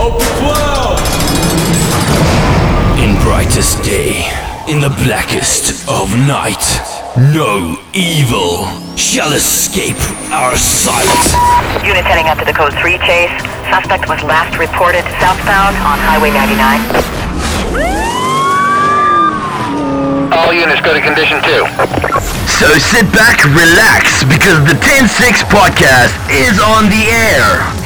of 12. In brightest day, in the blackest of night, no evil shall escape our sight. Unit heading up to the code 3 chase. Suspect was last reported southbound on Highway 99. All units go to condition two. So sit back, relax, because the 10-6 podcast is on the air.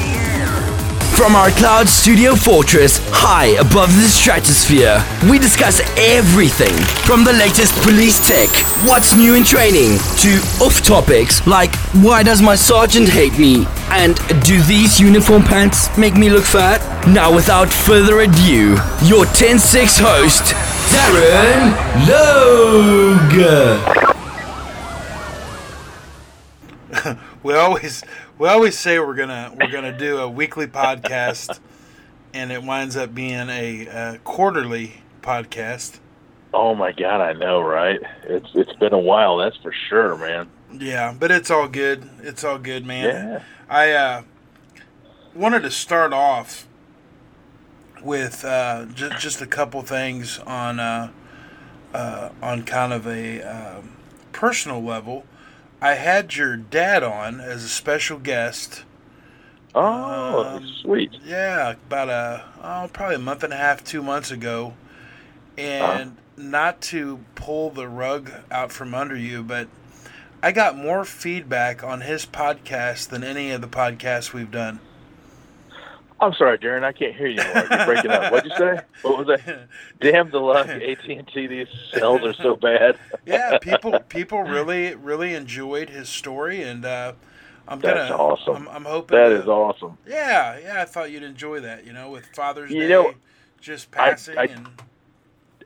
From our cloud studio fortress high above the stratosphere, we discuss everything from the latest police tech, what's new in training, to off topics like why does my sergeant hate me and do these uniform pants make me look fat? Now, without further ado, your 10-6 host, Darren Logue. We always we always say we're gonna we're gonna do a weekly podcast, and it winds up being a, a quarterly podcast. Oh my god, I know, right? It's it's been a while, that's for sure, man. Yeah, but it's all good. It's all good, man. Yeah. I uh, wanted to start off with uh, j- just a couple things on uh, uh, on kind of a um, personal level. I had your dad on as a special guest. Oh, Um, sweet. Yeah, about a oh, probably a month and a half, two months ago, and not to pull the rug out from under you, but I got more feedback on his podcast than any of the podcasts we've done. I'm sorry, Darren, I can't hear you anymore. You're breaking up. What'd you say? What was that? Damn the luck, AT and T. These cells are so bad. yeah, people people really really enjoyed his story, and uh, I'm That's gonna awesome. I'm, I'm hoping That to- is awesome. Yeah, yeah, I thought you'd enjoy that. You know, with Father's You Day know, just passing, I- and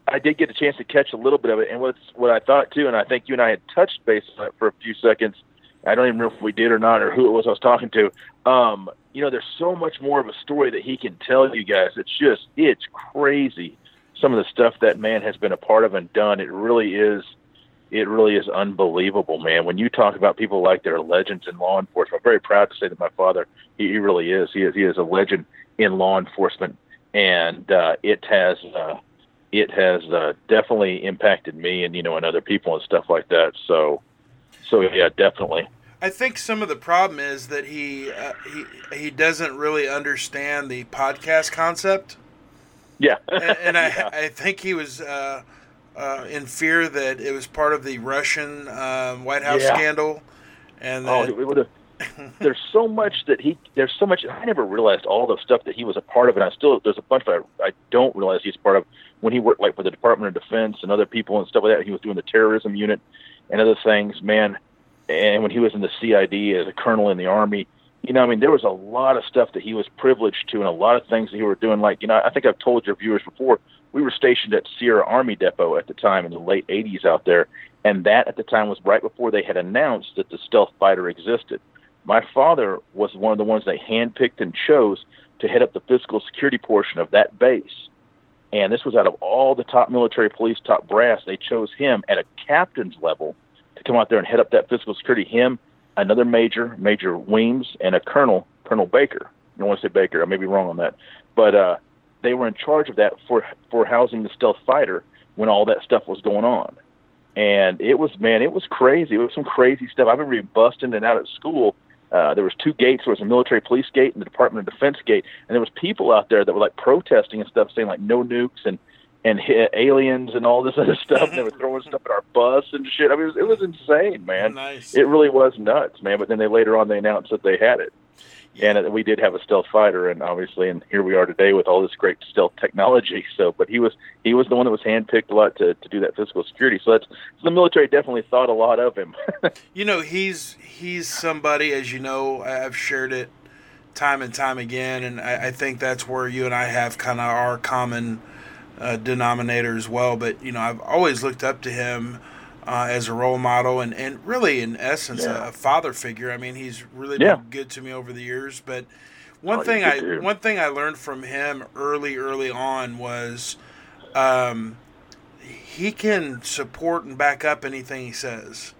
I did get a chance to catch a little bit of it, and what's what I thought too, and I think you and I had touched base on it for a few seconds. I don't even remember if we did or not, or who it was I was talking to. Um, you know, there's so much more of a story that he can tell you guys. It's just, it's crazy. Some of the stuff that man has been a part of and done. It really is, it really is unbelievable, man. When you talk about people like they're legends in law enforcement, I'm very proud to say that my father, he, he really is. He is, he is a legend in law enforcement, and uh, it has. Uh, it has uh, definitely impacted me and you know and other people and stuff like that. So, so yeah, definitely. I think some of the problem is that he uh, he he doesn't really understand the podcast concept, Yeah, and, and Yeah. I I think he was uh, uh, in fear that it was part of the Russian um, White House Yeah. scandal, and oh, it would have. there's so much that he. There's so much. I never realized all the stuff that he was a part of, and I still there's a bunch that I, I don't realize he's part of. When he worked like for the Department of Defense and other people and stuff like that, he was doing the terrorism unit and other things. Man, and when he was in the CID as a colonel in the army, you know, I mean, there was a lot of stuff that he was privileged to, and a lot of things that he were doing. Like, you know, I think I've told your viewers before. We were stationed at Sierra Army Depot at the time in the late '80s out there, and that at the time was right before they had announced that the stealth fighter existed. My father was one of the ones they handpicked and chose to head up the physical security portion of that base. And this was out of all the top military police, top brass. They chose him at a captain's level to come out there and head up that physical security. Him, another major, Major Weems, and a colonel, Colonel Baker. I don't want to say Baker. I may be wrong on that, but uh, they were in charge of that for for housing the stealth fighter when all that stuff was going on. And it was man, it was crazy. It was some crazy stuff. I remember busting it out at school. Uh, there was two gates. There was a military police gate and the Department of Defense gate, and there was people out there that were like protesting and stuff, saying like no nukes and and hi- aliens and all this other stuff. they were throwing stuff at our bus and shit. I mean, it was, it was insane, man. nice. It really was nuts, man. But then they later on they announced that they had it, and uh, we did have a stealth fighter, and obviously, and here we are today with all this great stealth technology. So, but he was he was the one that was handpicked a lot to to do that physical security. So that's so the military definitely thought a lot of him. You know, he's he's somebody, as you know, I've shared it time and time again, and I, I think that's where you and I have kind of our common uh, denominator as well. But you know, I've always looked up to him uh, as a role model, and, and really, in essence, Yeah. a, a father figure. I mean, he's really Yeah. been good to me over the years. But one Oh, thing I one thing I learned from him early, early on was. Um, he can support and back up anything he says.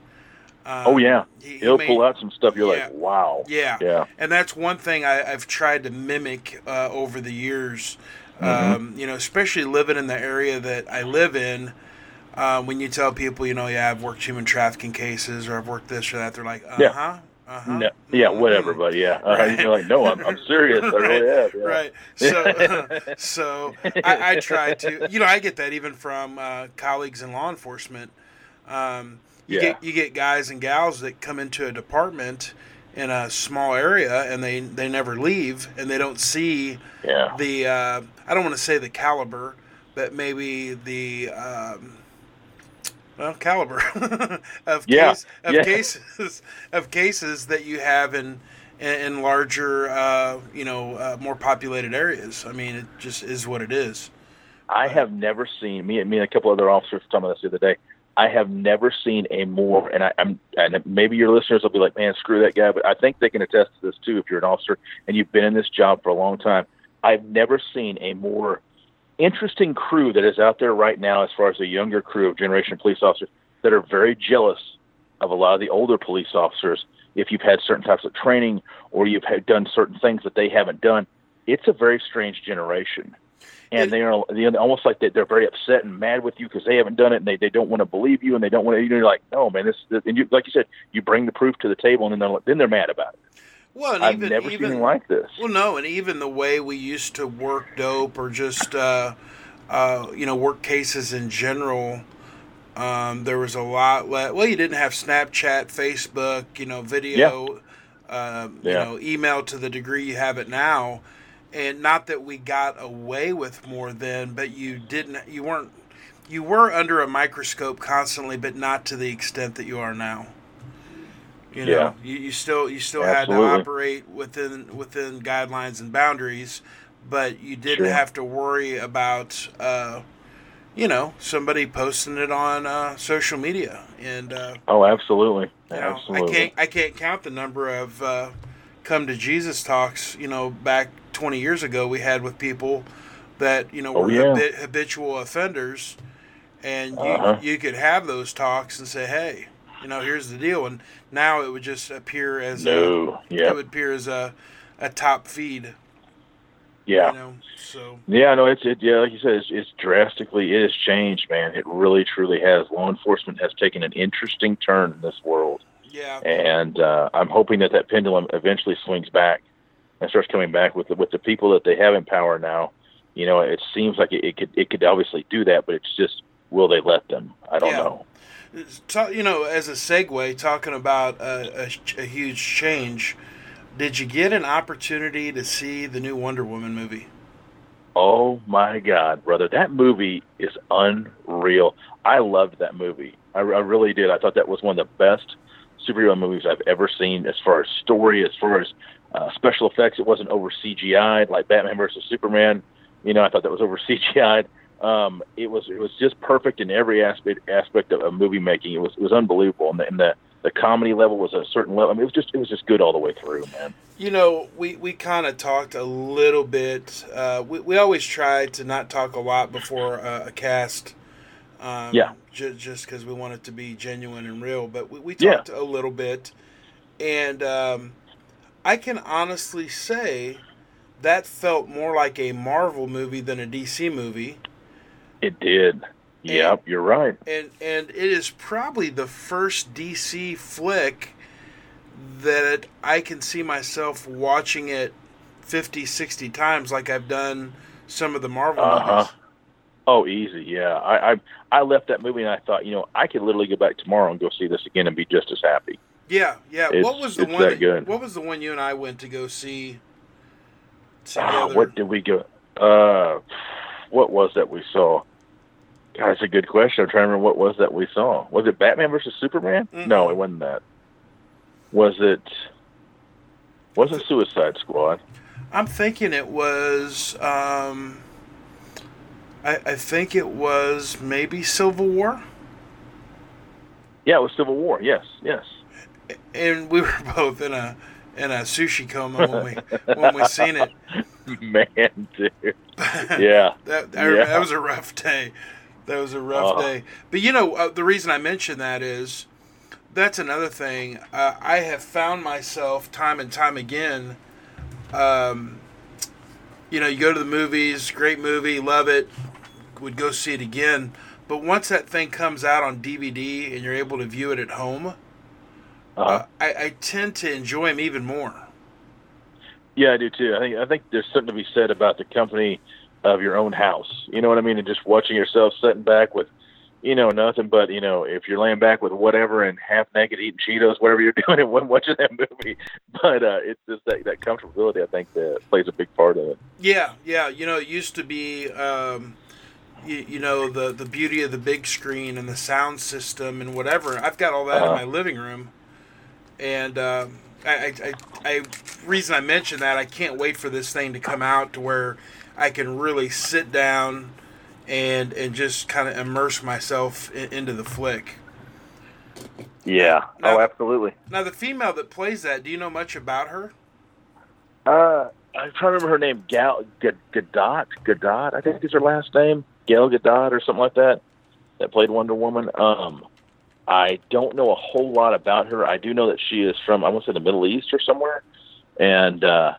Um, oh yeah, he- he'll pull out some stuff. You're Yeah. like, wow. Yeah, Yeah. and that's one thing I, I've tried to mimic uh, over the years. Mm-hmm. Um, you know, especially living in the area that I live in. Uh, when you tell people, you know, yeah, I've worked human trafficking cases or I've worked this or that, they're like, uh Yeah. uh huh. No, yeah, whatever, but yeah, uh, Right. you're like, no, I'm, I'm serious. I really have. Yeah. Right. So, so I, I try to, you know, I get that even from uh, colleagues in law enforcement. Um, you Yeah. get you get guys and gals that come into a department in a small area and they they never leave and they don't see Yeah. the uh, I don't want to say the caliber, but maybe the um, well caliber of Yeah, case, of yeah. cases of cases that you have in in, larger uh, you know uh, more populated areas. I mean, it just is what it is. I have never seen me and me and a couple other officers talking about this the other day. I have never seen a more, and I, I'm, and maybe your listeners will be like, "Man, screw that guy," but I think they can attest to this too. If you're an officer and you've been in this job for a long time, I've never seen a more interesting crew that is out there right now, as far as a younger crew of generation police officers that are very jealous of a lot of the older police officers. If you've had certain types of training or you've had done certain things that they haven't done, it's a very strange generation and they are they're almost like they, they're very upset and mad with you because they haven't done it and they, they don't want to believe you and they don't want to. You're like, no, man, this, this and you like you said, you bring the proof to the table and then they're then they're mad about it. Well, and I've even, never even, seen like this. Well, no, and even the way we used to work dope or just uh, uh, you know work cases in general. Um, there was a lot. Le- well, you didn't have Snapchat, Facebook, you know, video, um, you Yeah. know, email to the degree you have it now. And not that we got away with more then, but you didn't. You weren't. You were under a microscope constantly, but not to the extent that you are now. You know, Yeah. you, you still you still had to operate within within guidelines and boundaries, but you didn't Sure. have to worry about uh, you know somebody posting it on uh, social media and uh, Oh, absolutely, you know, absolutely. I can't I can't count the number of uh, come to Jesus talks you know back 20 years ago we had with people that you know Oh, were yeah. habi- habitual offenders and you Uh-huh. you could have those talks and say hey you know here's the deal and now it would just appear as a, No, yeah, it would appear as a a top feed yeah. you know so Yeah, no, it's it. Yeah, like you said, it's, it's drastically. It has changed, man. It really, truly has. Law enforcement has taken an interesting turn in this world, yeah and uh, I'm hoping that that pendulum eventually swings back and starts coming back with the, with the people that they have in power now. You know, it seems like it, it could it could obviously do that, but it's just will they let them? I don't Yeah. know. Ta- you know, as a segue, talking about a, a, a huge change, did you get an opportunity to see the new Wonder Woman movie? Oh my God, brother, that movie is unreal. I loved that movie. I, I really did. I thought that was one of the best superhero movies I've ever seen, as far as story, as far as uh, special effects. It wasn't over CGI'd like Batman versus Superman. You know, I thought that was over CGI'd. Um, it was it was just perfect in every aspect aspect of, of movie making. It was it was unbelievable, and the, and the the comedy level was a certain level. I mean, it was just it was just good all the way through, man. You know, we, we kind of talked a little bit. Uh, we, we always try to not talk a lot before uh, a cast. Um, Yeah. Ju- just because we want it to be genuine and real. But we, we Yeah. talked a little bit. And um, I can honestly say that felt more like a Marvel movie than a DC movie. It did. Yep, you're right. and and it is probably the first DC flick that I can see myself watching it 50 60 times like I've done some of the Marvel Uh huh. movies. Oh, easy. Yeah, I, I I left that movie and I thought, you know, I could literally go back tomorrow and go see this again and be just as happy. Yeah, yeah. It's- what was the one that what was the one you and I went to go see Uh, what did we go? Uh, what was that we saw? God, that's a good question. I'm trying to remember what was that we saw. Was it Batman versus Superman? Mm-mm. No, it wasn't that. Was it? Was it Suicide Squad? I'm thinking it was um I, I think it was maybe Civil War. Yeah, it was Civil War. Yes, yes. And we were both in a in a sushi coma when we when we seen it. Man, dude. Yeah. That I Yeah. that was a rough day. That was a rough Oh. day. But you know, uh, the reason I mention that is that's another thing. Uh, I have found myself time and time again. Um, you know, you go to the movies, great movie, love it, would go see it again. But once that thing comes out on DVD and you're able to view it at home, Uh-huh. uh, I, I tend to enjoy them even more. Yeah, I do too. I think I think there's something to be said about the company of your own house. You know what I mean? And just watching yourself sitting back with, you know, nothing but you know, if you're laying back with whatever and half naked eating Cheetos, whatever you're doing, and watching that movie. But uh, it's just that that comfortability. I think that plays a big part of it. Yeah, yeah. You know, it used to be, um, you, you know, the the beauty of the big screen and the sound system and whatever. I've got all that in Uh-huh. my living room, and um I, I, I, reason I mention that I can't wait for this thing to come out to where I can really sit down and and just kind of immerse myself in, into the flick. Yeah. Now- oh, absolutely. Now, the female that plays that, do you know much about her? Uh, I'm trying to remember her name. Gal G- Gadot. Gadot. I think is her last name. Gal Gadot or something like that. That played Wonder Woman. Um, I don't know a whole lot about her. I do know that she is from I want to say the Middle East or somewhere, and uh,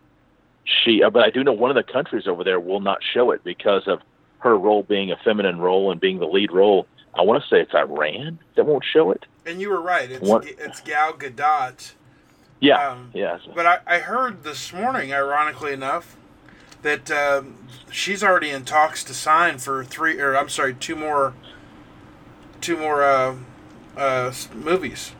she. uh, But I do know one of the countries over there will not show it because of her role being a feminine role and being the lead role. I want to say it's Iran that won't show it. And you were right. It's What? it's Gal Gadot. Yeah. Um, yeah. But I, I heard this morning, ironically enough, that um, she's already in talks to sign for three, or I'm sorry, two more, two more uh, uh, movies.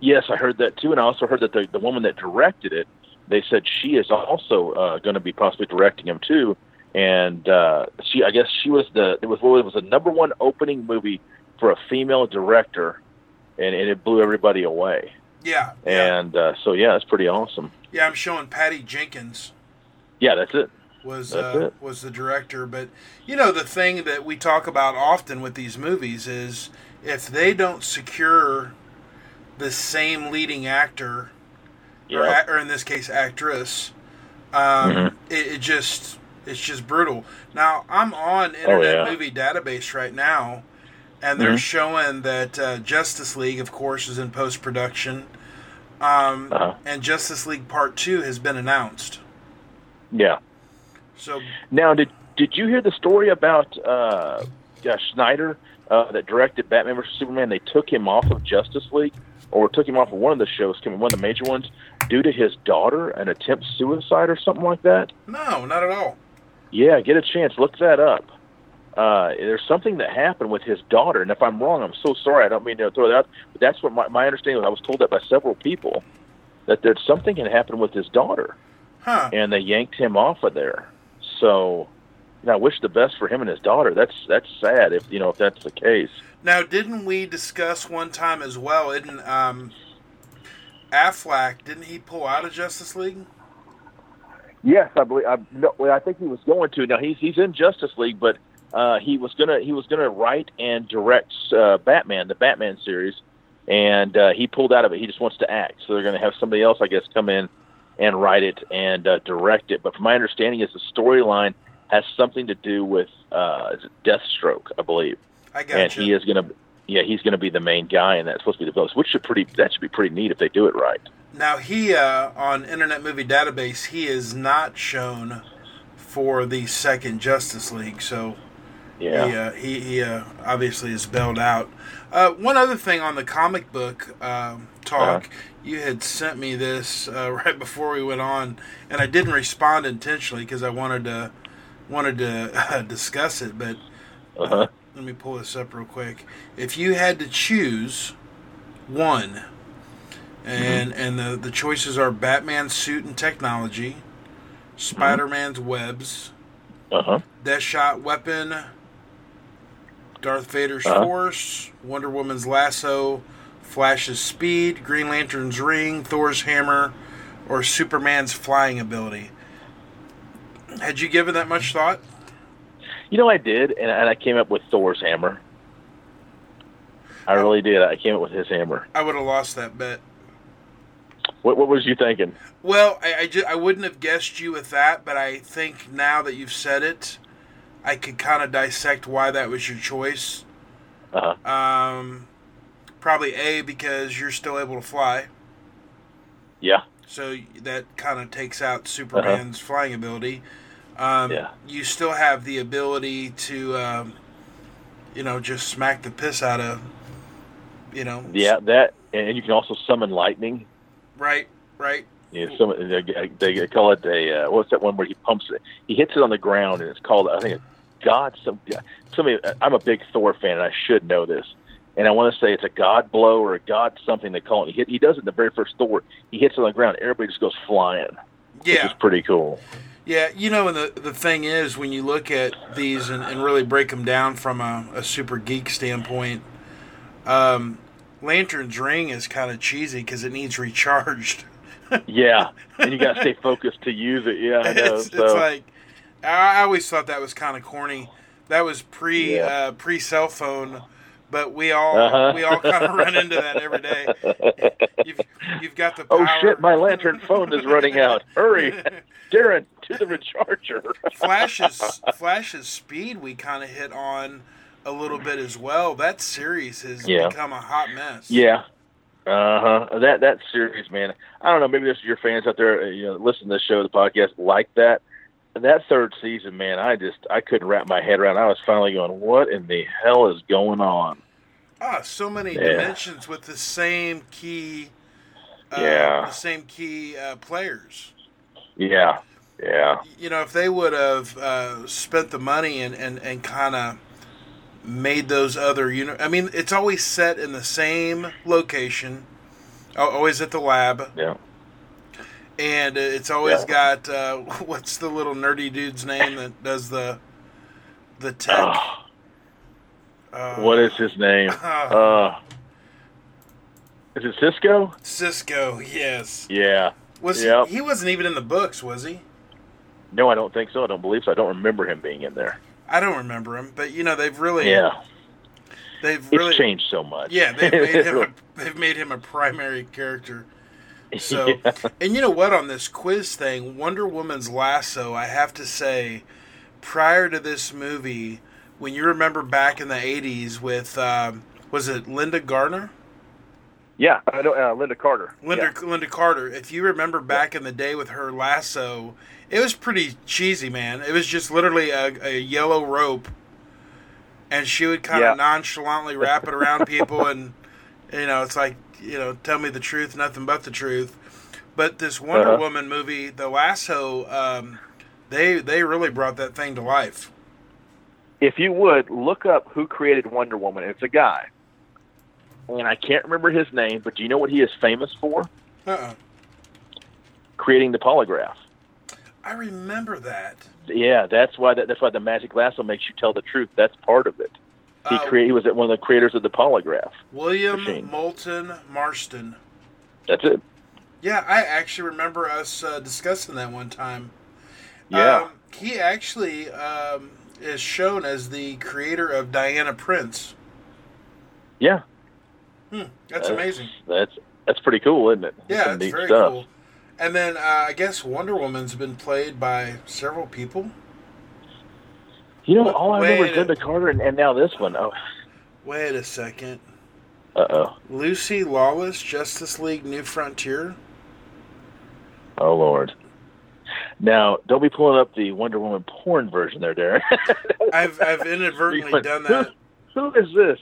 Yes, I heard that too, and I also heard that the the woman that directed it, they said she is also uh, going to be possibly directing him too, and uh, she, I guess she was the it was well, it was the number one opening movie for a female director, and, and it blew everybody away, Yeah, yeah, and uh, so yeah, it's pretty awesome. yeah. I'm showing Patty Jenkins Yeah, that's it. was uh, it. was the director, but you know the thing that we talk about often with these movies is if they don't secure the same leading actor or, Yeah, or in this case actress um, Mhm. it, it just it's just brutal now i'm on internet Oh, yeah. movie database right now and they're Mhm. showing that uh, justice league of course is in post-production um, Uh-huh. and justice league part 2 has been announced yeah. so Now, did did you hear the story about uh, uh, Schneider uh, that directed Batman vs Superman? They took him off of Justice League, or took him off of one of the shows, one of the major ones, due to his daughter an attempt suicide or something like that. no not at all Yeah, get a chance, look that up. Uh, there's something that happened with his daughter, and if I'm wrong, I'm so sorry. I don't mean to throw that out, but that's what my, my understanding was. I was told that by several people that there's something had happened with his daughter huh and they yanked him off of there. So, know, I wish the best for him and his daughter. That's that's sad if you know if that's the case. now didn't we discuss one time as well didn't um, affleck didn't he pull out of justice league Yes, I believe. I, no, I think he was going to. Now he's he's in Justice League, but uh, he was gonna he was gonna write and direct uh, Batman, the Batman series, and uh, he pulled out of it. He just wants to act. So they're gonna have somebody else, I guess, come in and write it and uh, direct it. But from my understanding, is the storyline has something to do with uh, Deathstroke, I believe. i got and you he is going to yeah he's going to be the main guy and that's supposed to be the villain which should pretty that should be pretty neat if they do it right Now he uh, on Internet Movie Database he is not shown for the second Justice League, so yeah he uh, he, he uh, obviously is bailed out. Uh, one other thing on the comic book um talk, Uh-huh. you had sent me this uh, right before we went on, and I didn't respond intentionally because I wanted to wanted to uh, discuss it, but uh-huh. let me pull this up real quick. If you had to choose one, and and the the choices are Batman's suit and technology, Spider Man's webs, uh-huh Deadshot weapon, Darth Vader's Uh-huh. force, Wonder Woman's lasso, Flash's speed, Green Lantern's ring, Thor's hammer, or Superman's flying ability. Had you given that much thought? you know i did and, and i came up with thor's hammer i really did i came up with his hammer I would have lost that bet. what, what was you thinking Well, I, I, ju- I wouldn't have guessed you with that, but I think now that you've said it, I could kind of dissect why that was your choice. uh-huh Um, Probably A because you're still able to fly, Yeah. so that kind of takes out Superman's flying ability. Um, Yeah. You still have the ability to, um, you know, just smack the piss out of, you know. Yeah, that, and you can also summon lightning. Right. Right. You know, some they, they call it a uh, what's that one where he pumps it? He hits it on the ground, and it's called I think God. Some somebody. I'm a big Thor fan, and I should know this. And I want to say it's a God blow or a God something they call it. He hit, he does it in the very first Thor. He hits it on the ground. Everybody just goes flying. Which Yeah. is pretty cool. Yeah, you know, and the the thing is, when you look at these and, and really break them down from a, a super geek standpoint, um, Lantern's ring is kind of cheesy because it needs recharged. Yeah, and you got to stay focused to use it. Yeah, I know. it's, so it's like I, always thought that was kind of corny. That was pre Yeah. uh, pre cell phone, but we all Uh-huh. we all kind of run into that every day. You've you've got the oh shit, my lantern phone is running out. Hurry, Darren, to the recharger. Flash's Flash's speed we kind of hit on a little bit as well. That series has Yeah. become a hot mess. Yeah. Uh huh. That that series, man. I don't know. Maybe there's your fans out there, uh, you know, listen to the show, the podcast, like that. That third season, man, I just I couldn't wrap my head around. I was finally going, what in the hell is going on? Ah, so many Yeah. dimensions with the same key. Uh, Yeah. The same key uh, players. Yeah. Yeah. You know, if they would have uh, spent the money and and, and kind of made those other you know, I mean, it's always set in the same location, al- always at the lab. Yeah. And it's always Yeah. got uh, what's the little nerdy dude's name that does the the tech? Oh, Uh, what is his name? Uh, is it Cisco? Cisco? Yes. Yeah. Was Yep. he? He wasn't even in the books, was he? No, I don't think so. I don't believe so. I don't remember him being in there. I don't remember him, but you know they've really, Yeah. they've It's really, changed so much. yeah, they've made him, a, they've made him a primary character. So, Yeah. and you know what? On this quiz thing, Wonder Woman's lasso, I have to say, prior to this movie, when you remember back in the '80s with, um, was it Linda Garner? Yeah, I know uh, Linda Carter. Linda Linda Carter. If you remember back in the day with her lasso, it was pretty cheesy, man. It was just literally a, a yellow rope, and she would kind Yeah. of nonchalantly wrap it around people, and you know, it's like you know, tell me the truth, nothing but the truth. But this Wonder Uh-huh. Woman movie, the lasso, um, they they really brought that thing to life. if you would look up who created Wonder Woman, it's a guy, and I can't remember his name, but do you know what he is famous for? Uh-uh. Creating the polygraph. I remember that. Yeah, that's why that, that's why the magic lasso makes you tell the truth. That's part of it. He Uh, create he was one of the creators of the polygraph. William Machine. Moulton Marston. That's it. Yeah, I actually remember us uh, discussing that one time. Yeah. Um, he actually um, is shown as the creator of Diana Prince. Yeah, Hmm, that's amazing. That's that's pretty cool, isn't it? Yeah, it's very stuff. cool. And then uh, I guess Wonder Woman's been played by several people. You know, all I remember wait is a- Linda Carter, and, and now this one. Oh, Wait a second. uh oh, Lucy Lawless, Justice League New Frontier. oh Lord. Now, don't be pulling up the Wonder Woman porn version there, Darren. I've I've inadvertently done that. Who is this?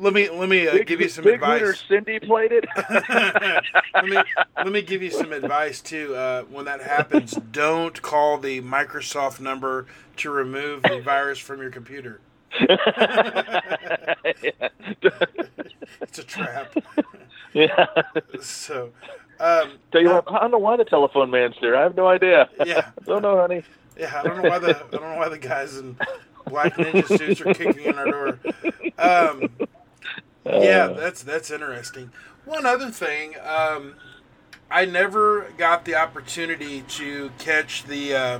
Let me let me uh, Big- give you some Big advice. Hooter Cindy played it. let me let me give you some advice too. Uh, when that happens, don't call the Microsoft number to remove the virus from your computer. It's a trap. yeah. So, um, Tell you what, I don't know why the telephone man's there. I have no idea. Yeah. don't know, honey. yeah, I don't know why the I don't know why the guys in black ninja suits are kicking in our door. Um, yeah, that's that's interesting. One other thing, um, I never got the opportunity to catch the uh,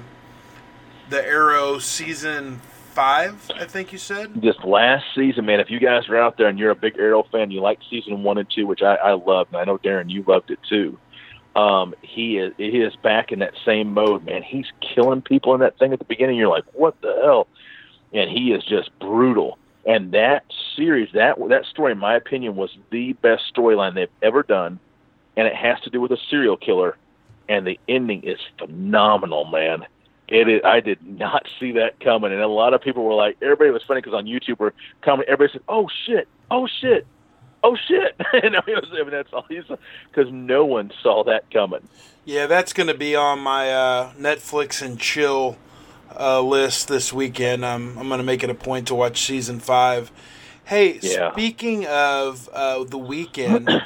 the Arrow season five. I think you said. This last season, man, if you guys are out there and you're a big Arrow fan, you like season one and two, which I, I loved, and I know Darren, you loved it too. Um, he is he is back in that same mode, man. He's killing people in that thing at the beginning. You're like, what the hell? And he is just brutal. And that series, that that story, in my opinion, was the best storyline they've ever done, and it has to do with a serial killer, and the ending is phenomenal, man. It is, I did not see that coming, and a lot of people were like, everybody was funny because on YouTube were coming, everybody said, "Oh shit, oh shit, oh shit," and I mean, that's all because no one saw that coming. Yeah, that's going to be on my uh, Netflix and chill uh, list this weekend. Um, I'm going to make it a point to watch season five. Hey, Yeah. speaking of uh, the weekend,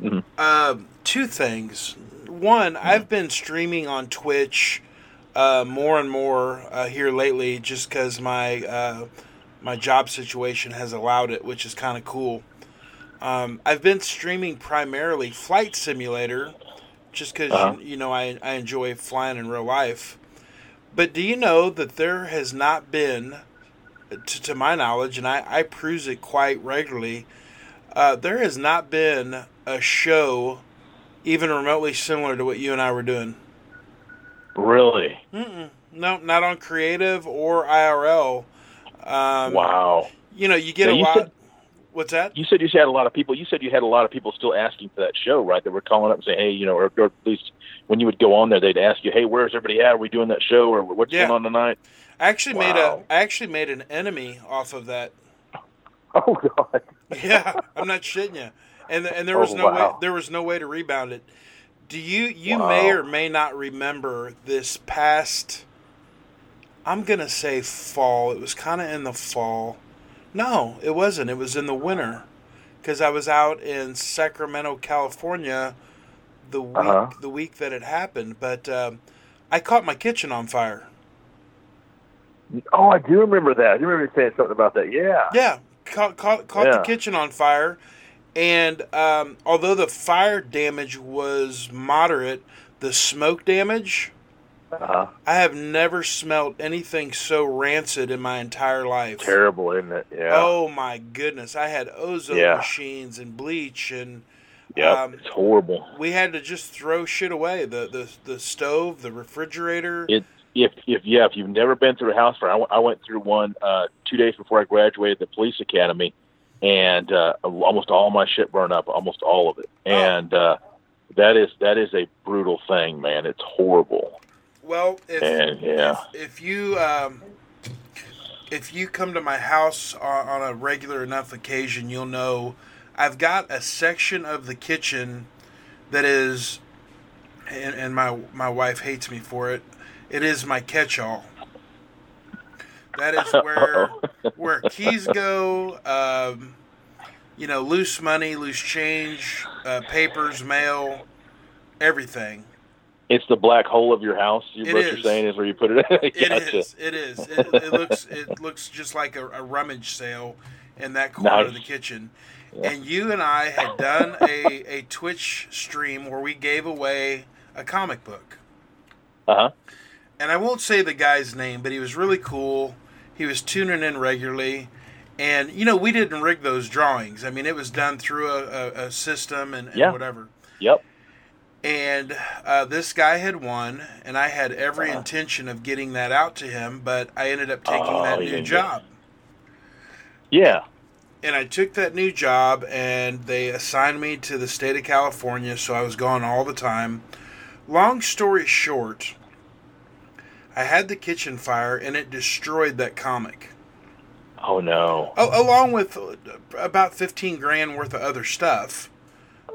uh, two things. One, I've been streaming on Twitch uh, more and more uh, here lately, just because my uh, my job situation has allowed it, which is kind of cool. Um, I've been streaming primarily Flight Simulator, just because Uh-huh. you, you know I, I enjoy flying in real life. But do you know that there has not been, to, to my knowledge, and I, I peruse it quite regularly, uh, there has not been a show even remotely similar to what you and I were doing. Really? No, not on creative or IRL. Um, wow. You know, you get Now, a you lot. said- What's that? You said you had a lot of people. You said you had a lot of people still asking for that show, right? That were calling up and saying, "Hey, you know," or, or at least when you would go on there, they'd ask you, "Hey, where's everybody at? Are we doing that show, or what's Yeah. going on tonight?" I actually made a. I actually made an enemy off of that. Oh God. Yeah, I'm not shitting you. And and there was Oh, no way there was no way to rebound it. Do you you Wow. may or may not remember this past I'm going to say fall. It was kind of in the fall. No, it wasn't. It was in the winter cuz I was out in Sacramento, California the week Uh-huh. the week that it happened, but um, I caught my kitchen on fire. Oh, I do remember that. I do remember saying something about that. Yeah. Yeah, caught, caught, caught the kitchen on fire. And um, although the fire damage was moderate, the smoke damage, Uh-huh. I have never smelled anything so rancid in my entire life. Terrible, isn't it? Yeah. Oh my goodness. I had ozone Yeah. machines and bleach and Yep. um, it's horrible. we had to just throw shit away. The the, the stove, the refrigerator. It if if yeah, if you've never been through a house fire, I, w- I went through one uh, two days before I graduated the police academy, and uh, almost all my shit burned up, almost all of it, and uh, that is that is a brutal thing, man. It's horrible. Well, if And, yeah. if, if you um, if you come to my house on, on a regular enough occasion, you'll know I've got a section of the kitchen that is, and, and my my wife hates me for it. It is my catch-all. That is where where keys go. Um, you know, loose money, loose change, uh, papers, mail, everything. It's the black hole of your house. You, It what you're saying is where you put it. It gotcha. is. It is. It, it looks. It looks just like a, a rummage sale in that corner of the Nice. kitchen. And you and I had done a, a Twitch stream where we gave away a comic book. Uh huh. And I won't say the guy's name, but he was really cool. He was tuning in regularly. And, you know, we didn't rig those drawings. I mean, it was done through a, a, a system and, and Yeah. whatever. Yep. And uh, this guy had won, and I had every Uh-huh. intention of getting that out to him, but I ended up taking Oh, that new job. Yeah. And I took that new job, and they assigned me to the state of California, so I was gone all the time. Long story short, I had the kitchen fire, and it destroyed that comic, Oh no. o- along with about fifteen grand worth of other stuff.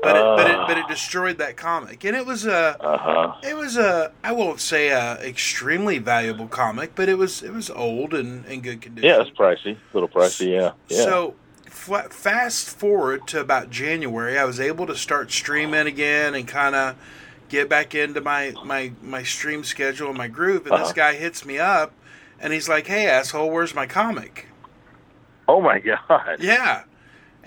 But it, but it, but it Ah. destroyed that comic, and it was a Uh huh. It was a I won't say a extremely valuable comic, but it was it was old and in good condition. Yeah, it's pricey. A little pricey. Yeah. Yeah. So fa- fast forward to about January, I was able to start streaming again and kind of get back into my my my stream schedule and my groove. And this Uh-huh. guy hits me up, and he's like, "Hey asshole, where's my comic?" oh my god. Yeah.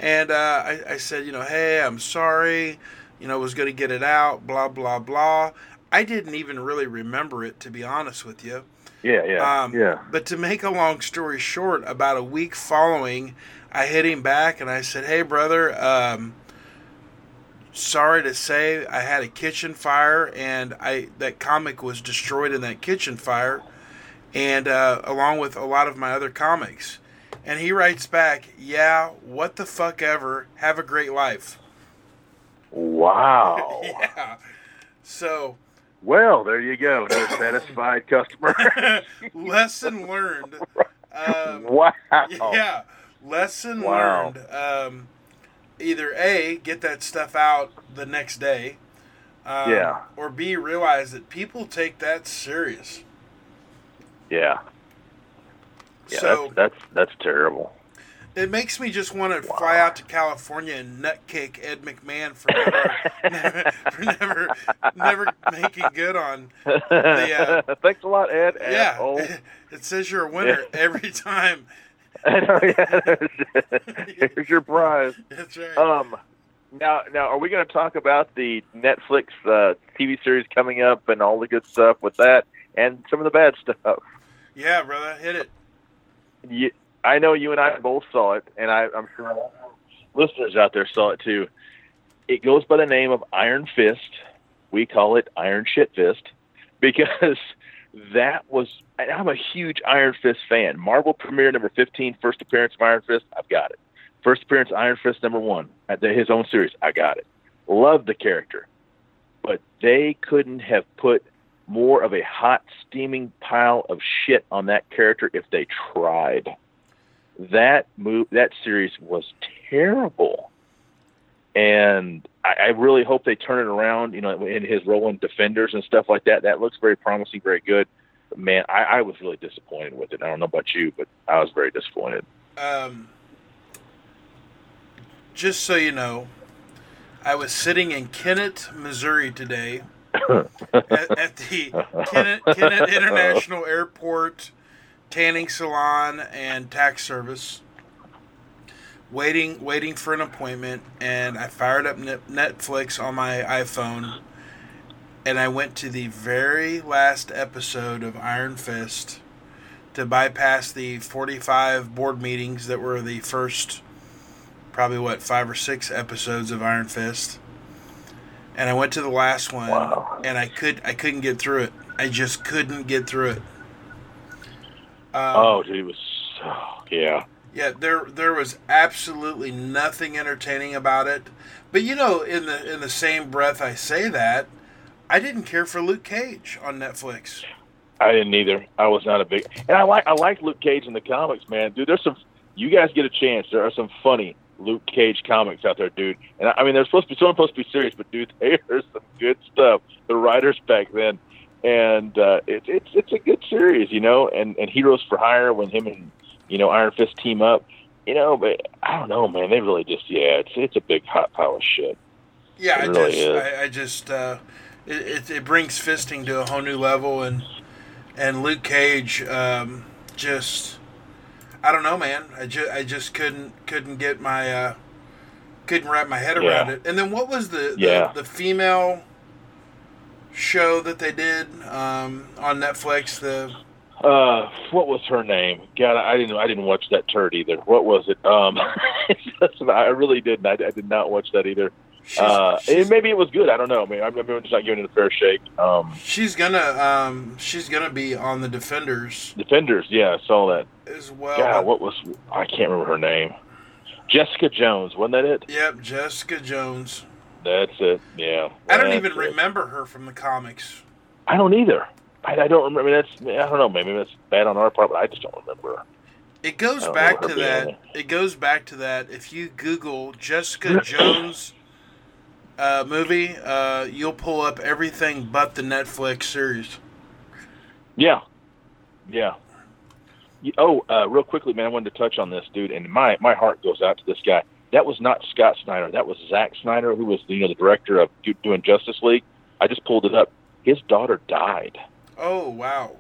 And uh, I, I said, you know, hey, I'm sorry. You know, was going to get it out, blah, blah, blah. I didn't even really remember it, to be honest with you. Yeah. Yeah. Um, yeah. But to make a long story short, about a week following, I hit him back and I said, hey, brother, um, sorry to say I had a kitchen fire and I that comic was destroyed in that kitchen fire and uh, along with a lot of my other comics And he writes back, "Yeah, what the fuck ever. Have a great life." Wow. Yeah. So, Well, there you go. No satisfied customer. lesson learned. Um, wow. Yeah, lesson Wow. learned. Um, either a get that stuff out the next day, um, Yeah. or b realize that people take that serious. Yeah. Yeah, so that's, that's that's terrible. it makes me just want to fly out to California and nutcake Ed McMahon for never, for never, never making good on. The, uh, Thanks a lot, Ed. Yeah, Asshole. it says you're a winner every time. I know, yeah. Here's your prize. That's right. Um, now, now, are we going to talk about the Netflix uh, TV series coming up and all the good stuff with that, and some of the bad stuff? yeah, brother, hit it. You, I know you and I both saw it, and I, I'm sure listeners out there saw it too. It goes by the name of Iron Fist. We call it Iron Shit Fist because that was. I'm a huge Iron Fist fan. Marvel Premiere number 15, first appearance of Iron Fist. I've got it. First appearance Iron Fist number one at the, his own series. I got it. Love the character, but they couldn't have put more of a hot steaming pile of shit on that character if they tried. That move, that series was terrible, and I, I really hope they turn it around. You know, in his role in Defenders and stuff like that, that looks very promising, very good. But man, I, I was really disappointed with it. I don't know about you, but I was very disappointed. Um, just so you know, I was sitting in Kennett, Missouri today at, at the Kennett, Kennett International Airport tanning salon and tax service, waiting waiting for an appointment, and I fired up Netflix on my iPhone, and I went to the very last episode of Iron Fist to bypass the 45 board meetings that were the first probably what five or six episodes of Iron Fist. And I went to the last one Wow. and I could I couldn't get through it. I just couldn't get through it. Um, oh, dude, it was oh, yeah. yeah, there there was absolutely nothing entertaining about it. But you know, in the in the same breath I say that, I didn't care for Luke Cage on Netflix. I didn't either. I was not a big, and I like I like Luke Cage in the comics, man. Dude, there's some. You guys get a chance. There are some funny Luke Cage comics out there, dude. And I, mean, they're supposed to be some supposed to be serious, but dude, there's some good stuff. The writers back then, and uh, it's it's it's a good series, you know. And and Heroes for Hire when him and you know Iron Fist team up, you know. But I don't know, man. They really just yeah, it's it's a big hot pile of shit. Yeah, It I really just. I, I just, uh, it, it, it brings fisting to a whole new level, and and Luke Cage, um, just, I don't know, man. I just, I just couldn't, couldn't get my, uh, couldn't wrap my head around Yeah. it. And then what was the, Yeah. the, the female show that they did um, on Netflix? The Uh, what was her name? God, I didn't. I didn't watch that turd either. What was it? Um, I really didn't. I, I did not watch that either. Uh, and maybe it was good. I don't know. I mean, I'm, just not giving it a fair shake. Um, she's gonna, um, she's gonna be on the Defenders Defenders, yeah, I saw that. as well. God, what was? I can't remember her name. Jessica Jones, wasn't that it? Yep, Jessica Jones. That's it. Yeah. I don't even it. remember her from the comics. I don't either. I, I don't remember. That's. I don't know. Maybe that's bad on our part, but I just don't remember. It goes back to that. It goes back to that. If you Google Jessica Jones uh, movie, uh, you'll pull up everything but the Netflix series. Yeah, yeah. Oh, uh, real quickly, man, I wanted to touch on this, dude, and my my heart goes out to this guy. That was not Scott Snyder. That was Zack Snyder, who was you know the director of do, doing Justice League. I just pulled it up. His daughter died. Oh wow!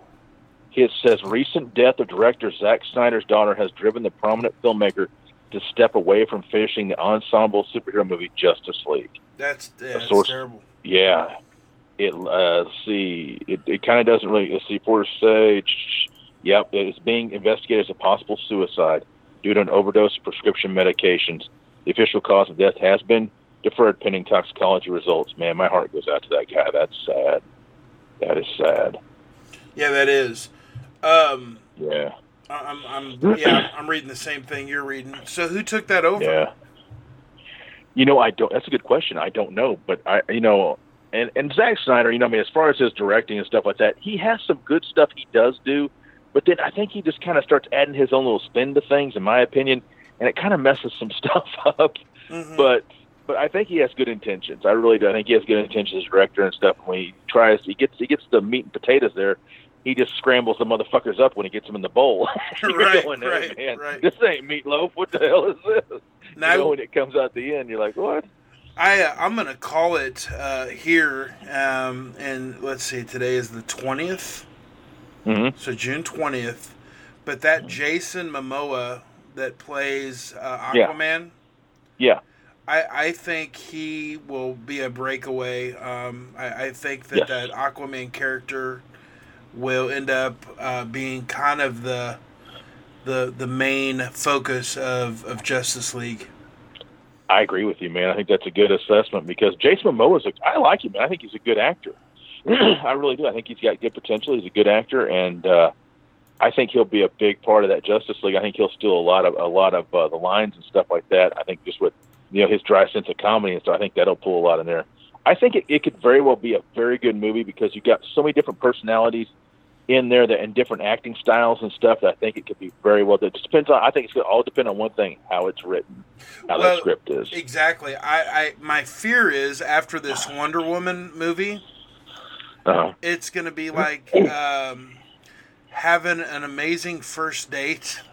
It says recent death of director Zack Snyder's daughter has driven the prominent filmmaker to step away from finishing the ensemble superhero movie Justice League. That's yeah, that's source- terrible. Yeah. It uh let's see it, it kind of doesn't really let's see for say yep it is being investigated as a possible suicide due to an overdose of prescription medications. The official cause of death has been deferred pending toxicology results. Man, my heart goes out to that guy. That's sad. That is sad. Yeah, that is. Um, Yeah. I'm, I'm yeah, I'm reading the same thing you're reading. So who took that over? Yeah. You know, I don't. That's a good question. I don't know, but I, you know, and and Zack Snyder, you know, I mean, as far as his directing and stuff like that, he has some good stuff he does do, but then I think he just kind of starts adding his own little spin to things, in my opinion, and it kind of messes some stuff up. Mhm. But but I think he has good intentions. I really do. I think he has good intentions as director and stuff. When he tries, he gets he gets the meat and potatoes there. He just scrambles the motherfuckers up when he gets them in the bowl. Right, going, "Hey, right, man, right. This ain't meatloaf. What the hell is this? Now- you know, when it comes out the end, you're like, what? I uh, I'm gonna call it uh, here, um, and let's see, today is the twentieth, Mm-hmm. so June twentieth. But that Jason Momoa that plays uh, Yeah. Aquaman, Yeah. I, I think he will be a breakaway. Um, I, I think that Yes. that Aquaman character will end up uh, being kind of the the the main focus of, of Justice League. I agree with you, man. I think that's a good assessment because Jason Momoa is. A, I like him. Man. I think he's a good actor. I really do. I think he's got good potential. He's a good actor, and uh, I think he'll be a big part of that Justice League. I think he'll steal a lot of a lot of uh, the lines and stuff like that. I think just with you know his dry sense of comedy and stuff. I think that'll pull a lot in there. I think it, it could very well be a very good movie because you've got so many different personalities in there that and different acting styles and stuff. That I think it could be very well. It just depends on. I think it's going to all depend on one thing: how it's written, how Well, that script is. Exactly. I, I my fear is after this Wonder Woman movie, Uh-huh. it's going to be like um, having an amazing first date.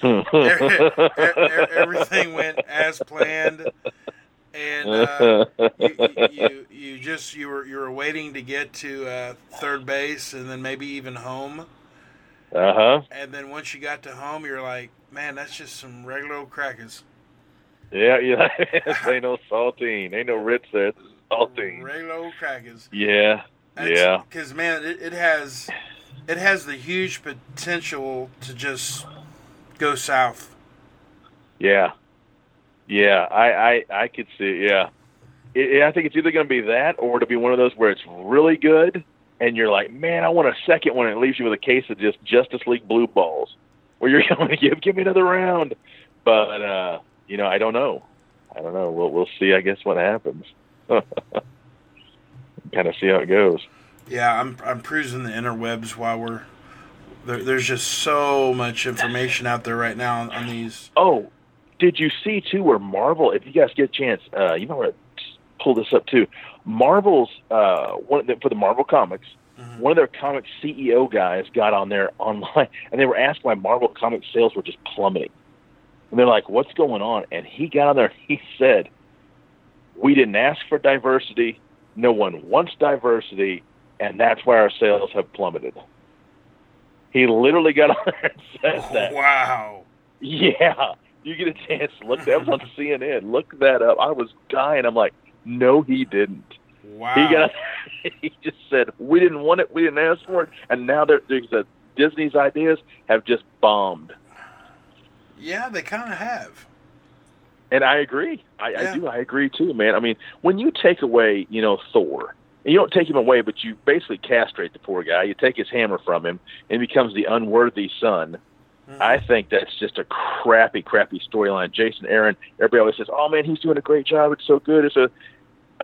E- Everything went as planned, and uh, you, you, you just you were you were waiting to get to uh, third base and then maybe even home, Uh huh. and then once you got to home, you're like, man, that's just some regular old crackers. Yeah, yeah. ain't no saltine. Ain't no Ritz there. It's saltine. Regular old crackers. Yeah. Yeah. Because man, it, it has it has the huge potential to just go south. Yeah. Yeah. I I I could see. Yeah. It, I think it's either going to be that or to be one of those where it's really good and you're like, man, I want a second one. And it leaves you with a case of just Justice League blue balls, where you're going to give give me another round. But uh, you know, I don't know. I don't know. We'll we'll see. I guess what happens. kind of see how it goes. Yeah, I'm I'm cruising the interwebs while we're there, there's just so much information out there right now on, on these. Oh, did you see too where Marvel? If you guys get a chance, uh, you might want to pull this up too. Marvel's uh, one of the, for the Marvel comics. One of their comic CEO guys got on there online, and they were asked why Marvel comic sales were just plummeting. And they're like, "What's going on?" And he got on there. He said, "We didn't ask for diversity. No one wants diversity, and that's why our sales have plummeted." He literally got on there and said that. Wow. Yeah, you get a chance. Look, that was on CNN. Look that up. I was dying. I'm like, no, he didn't. Wow. He got. He just said we didn't want it. We didn't ask for it, and now they're, they said Disney's ideas have just bombed. yeah, they kind of have. And I agree. I, Yeah. I do. I agree too, man. I mean, when you take away, you know, Thor, and you don't take him away, but you basically castrate the poor guy. You take his hammer from him, and he becomes the unworthy son. I think that's just a crappy, crappy storyline. Jason Aaron, everybody always says, "Oh man, he's doing a great job. It's so good." It's a,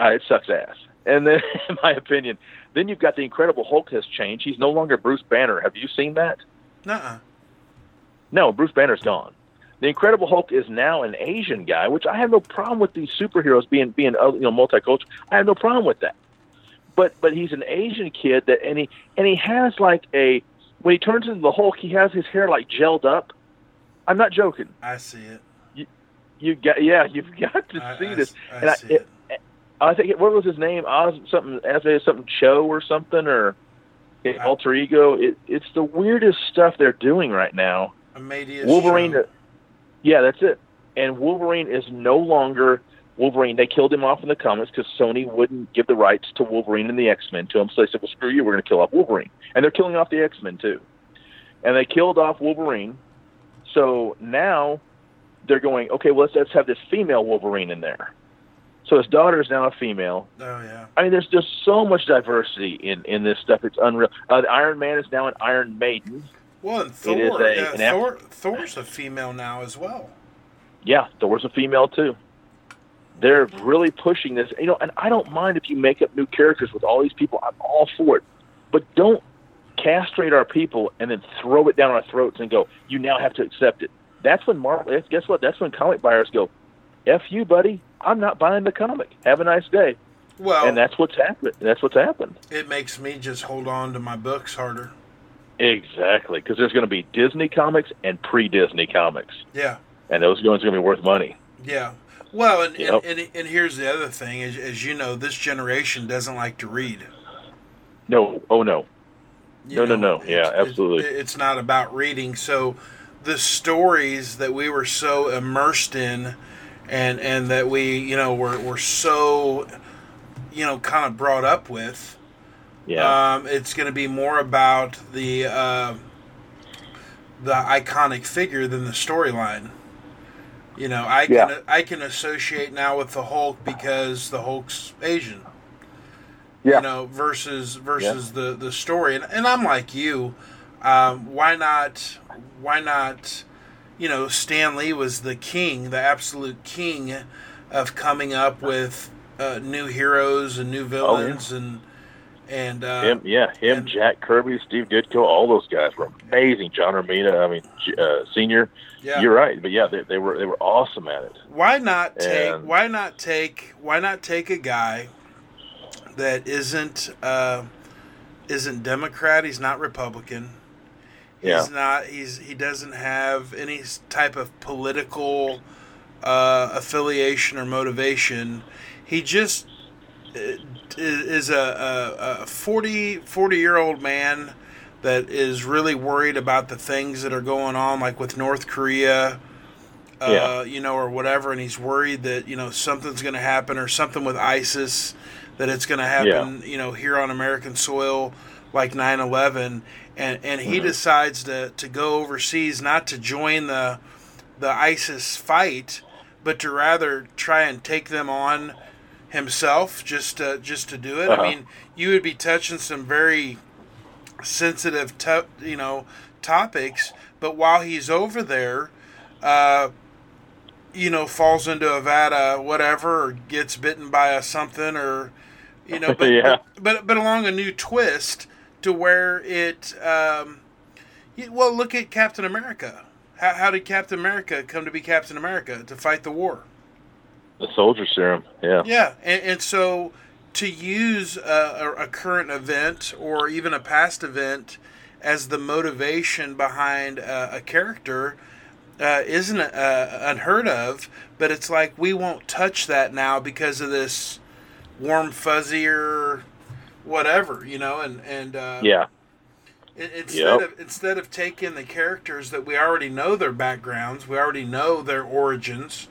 uh, it sucks ass. And then, in my opinion, then you've got the Incredible Hulk has changed. He's no longer Bruce Banner. Have you seen that? Nuh-uh. No, Bruce Banner's gone. The Incredible Hulk is now an Asian guy, which I have no problem with these superheroes being being uh, you know multicultural. I have no problem with that. But but he's an Asian kid that and he and he has like a when he turns into the Hulk, he has his hair like gelled up. I'm not joking. I see it. You you got yeah, you've got to I, see I- this. I, and I, see it. I think what was his name? Oz something as something Cho or something or alter ego. It, it's the weirdest stuff they're doing right now. Amadeus Wolverine. Cho. Yeah, that's it. And Wolverine is no longer Wolverine. They killed him off in the comics because Sony wouldn't give the rights to Wolverine and the X Men to him. So they said, "Well, screw you. We're going to kill off Wolverine." And they're killing off the X Men too. And they killed off Wolverine. So now they're going, okay, well, let's, let's have this female Wolverine in there. So his daughter is now a female. Oh yeah. I mean, there's just so much diversity in in this stuff. It's unreal. Uh, the Iron Man is now an Iron Maiden. Well, and Thor, a- an Thor, Thor's a female now as well. Yeah, Thor's a female too. They're really pushing this, you know, and I don't mind if you make up new characters with all these people. I'm all for it, but don't castrate our people and then throw it down our throats and go, "You now have to accept it." That's when Marvel. Guess what? That's when comic buyers go, "F you, buddy. I'm not buying the comic. Have a nice day." Well, and that's what's happened. That's what's happened. it makes me just hold on to my books harder. Exactly, because there's going to be Disney comics and pre-Disney comics, Yeah, and those ones are going to be worth money. yeah. Well, and, Yep. and, and, and here's the other thing: as, as you know, this generation doesn't like to read. No, oh no, You No, no, no. it's- Yeah, absolutely. It's not about reading. So the stories that we were so immersed in and and that we, you know, were, were so you know, kind of brought up with, yeah, um, it's going to be more about the uh, the iconic figure than the storyline. You know, I can Yeah. I can associate now with the Hulk because the Hulk's Asian yeah, you know, versus versus the the story. And, and I'm like you. Um, why not? Why not? You know, Stan Lee was the king, the absolute king of coming up with uh, new heroes and new villains and and uh, him, yeah, him, and- Jack Kirby, Steve Ditko, all those guys were amazing. John Romita, I mean, uh, senior. yeah. You're right, but yeah, they, they were they were awesome at it. why not take And- why not take why not take a guy that isn't uh, isn't Democrat, he's not Republican. He's Yeah. not he's he doesn't have any type of political uh, affiliation or motivation. He just is a, a, a 40 40 year old man that is really worried about the things that are going on like with North Korea uh, Yeah. you know, or whatever, and he's worried that you know something's going to happen or something with ISIS that it's going to happen, you know, here on American soil, like 9/11, and and he Mm-hmm. decides to to go overseas, not to join the the ISIS fight, but to rather try and take them on himself, just to, just to do it. Uh-huh. I mean, you would be touching some very sensitive, to, you know, topics, but while he's over there. Uh, you know, falls into a vat of whatever, or gets bitten by a something, or you know, but Yeah. but, but but along a new twist to where it. Um, well, look at Captain America. How, how did Captain America come to be Captain America to fight the war? The soldier serum, yeah, Yeah, and, and so to use a, a, current event or even a past event as the motivation behind a, a character uh, isn't uh, unheard of. But it's like we won't touch that now because of this warm, fuzzier, whatever, you know. And and uh, yeah, Instead Yep. of instead of taking the characters that we already know their backgrounds, we already know their origins.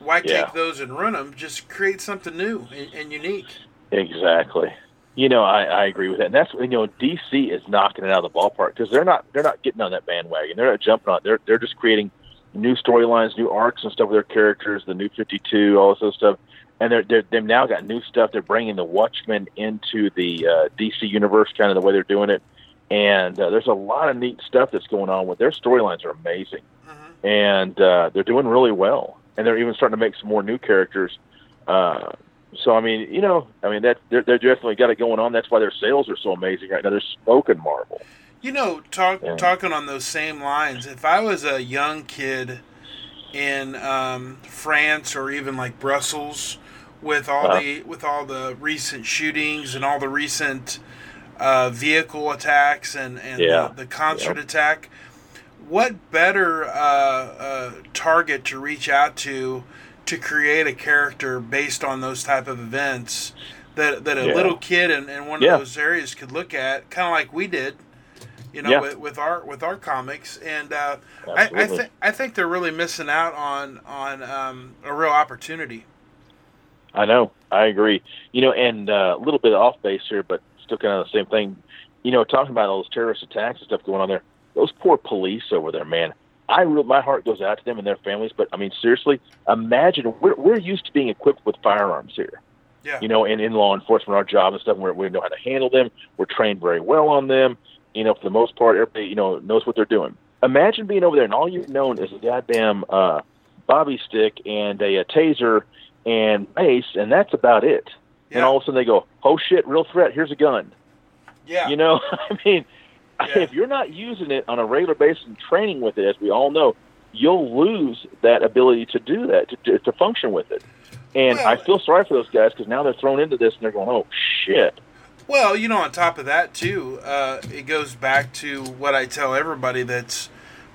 Why Yeah. take those and run them? Just create something new and, and unique. exactly. You know, I, I agree with that. And that's you know, DC is knocking it out of the ballpark because they're not they're not getting on that bandwagon. They're not jumping on. it. They're they're just creating new storylines, new arcs and stuff with their characters, the new Fifty Two, all this other stuff. And they're, they're they've now got new stuff. They're bringing the Watchmen into the uh, DC universe, kind of the way they're doing it. And uh, there's a lot of neat stuff that's going on with their storylines are amazing, and uh, they're doing really well. And they're even starting to make some more new characters. Uh, so I mean, you know, I mean that they're, they're definitely got it going on. That's why their sales are so amazing right now. They're smoking Marvel. You know, talk, Yeah. talking on those same lines. If I was a young kid in um, France or even like Brussels, with all Uh-huh. the with all the recent shootings and all the recent uh, vehicle attacks and and Yeah. the, the concert attack, what better uh, uh, target to reach out to to create a character based on those type of events that that a Yeah. little kid in, in one Yeah. of those areas could look at, kind of like we did you know, Yeah. with, with our with our comics, and uh, I, I think I think they're really missing out on on um, a real opportunity. I know. I agree. You know, and uh, a little bit off base here, but still kind of the same thing. You know, talking about all those terrorist attacks and stuff going on there. Those poor police over there, man. I real my heart goes out to them and their families. But I mean, seriously, imagine we're we're used to being equipped with firearms here. Yeah, You know, and in law enforcement, our job and stuff, we we know how to handle them. We're trained very well on them. You know, for the most part, everybody you know knows what they're doing. Imagine being over there and all you've known is a goddamn uh, bobby stick and a, a taser and mace, and that's about it. And all of a sudden they go, "Oh shit, real threat! Here's a gun." Yeah. You know, I mean, Yeah. if you're not using it on a regular basis and training with it, as we all know, you'll lose that ability to do that, to, to, to function with it. And Well- I feel sorry for those guys because now they're thrown into this and they're going, "Oh shit." Well, you know, on top of that too, uh, it goes back to what I tell everybody that's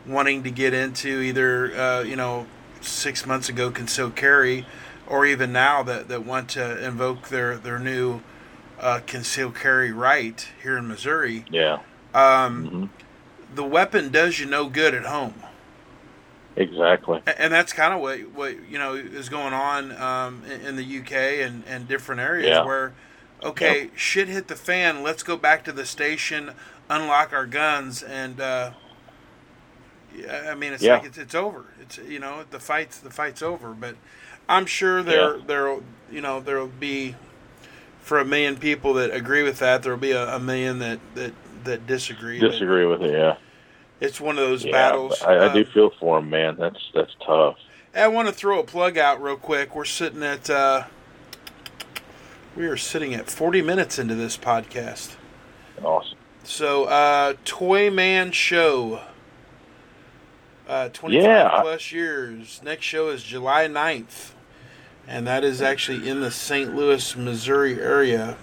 wanting to get into either uh, you know six months ago concealed carry, or even now that, that want to invoke their their new uh, concealed carry right here in Missouri. Yeah, Um, Mhm. The weapon does you no good at home. exactly. And that's kind of what what you know is going on um, in, the UK and, and different areas Yeah. where okay shit hit the fan let's go back to the station unlock our guns and uh, I mean it's Yeah. like it's, it's over it's you know the fight's the fight's over but I'm sure there Yeah. there you know there'll be for a million people that agree with that there'll be a, a million that that that disagree Disagree with it. Yeah, it's one of those yeah. battles I, I do Uh, feel for them, man. That's that's tough. I want to throw a plug out real quick. We're sitting at uh, we are sitting at 40 minutes into this podcast. Awesome. So, uh, Toy Man Show. Uh, 25 Yeah, plus years. Next show is July 9th. And that is actually in the St. Louis, Missouri area.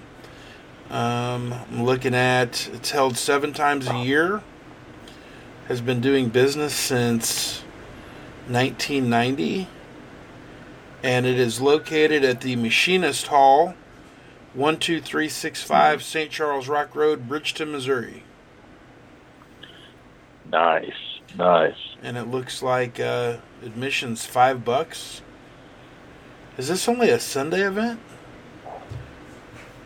Um, I'm looking at it's held seven times a year. Has been doing business since 1990. And it is located at the Machinist Hall, 12365 St. Charles Rock Road, Bridgeton, Missouri. Nice, nice. and it looks like uh, admission's five bucks. Is this only a Sunday event?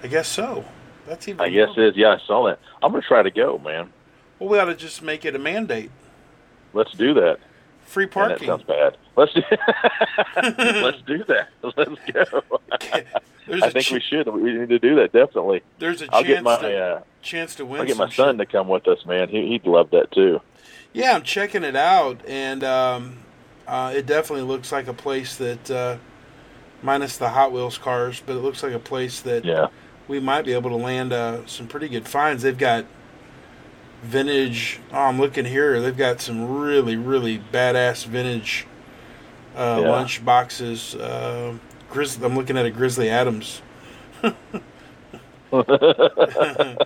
I guess so. That's even. I guess more- it is. Yeah, I saw that. I'm gonna try to go, man. Well, we ought to just make it a mandate. Let's do that. Free Man, that parking. sounds bad. Let's do. Let's do that. Let's go. There's I think ch- we should. We need to do that definitely. there's a I'll chance get my to, uh, chance to win. I'll get my son shit. to come with us, man. He, he'd love that too. Yeah, I'm checking it out, and um, uh, it definitely looks like a place that, uh, minus the Hot Wheels cars, but it looks like a place that Yeah. We might be able to land uh, some pretty good finds. They've got vintage. Oh, I'm looking here. They've got some really, really badass vintage uh, Yeah. lunch boxes. Uh, Grizz- I'm looking at a Grizzly Adams. A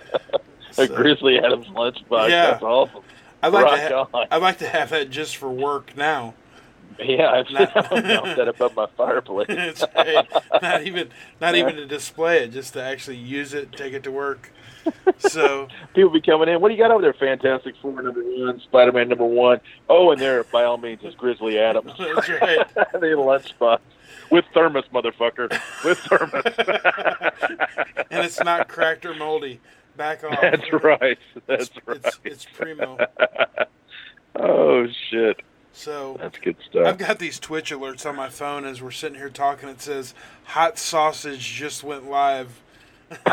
So, Grizzly Adams lunchbox. Yeah. That's awesome. I'd like Rock to. Ha- on. I'd like to have that just for work now. Yeah, I've Not- that above my fireplace. It's right. Not even, not even to display it, just to actually use it, take it to work. So People be coming in. What do you got over there? Fantastic Four number one, Spider Man number one. Oh, and there, by all means, is Grizzly Adams. That's right. the lunchbox with thermos, motherfucker. With thermos. and it's not cracked or moldy. Back off. That's right. That's it's, right. It's, it's primo. oh shit, So that's good stuff. I've got these Twitch alerts on my phone as we're sitting here talking. It says hot sausage just went live.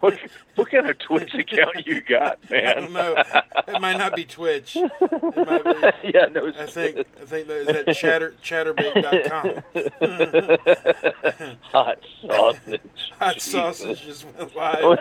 what, what kind of Twitch account you got, I man? don't know. It might not be Twitch. It might be, yeah, no. I think I think that is at chatter chaturbate.com. hot sausage. Hot sausage just went live.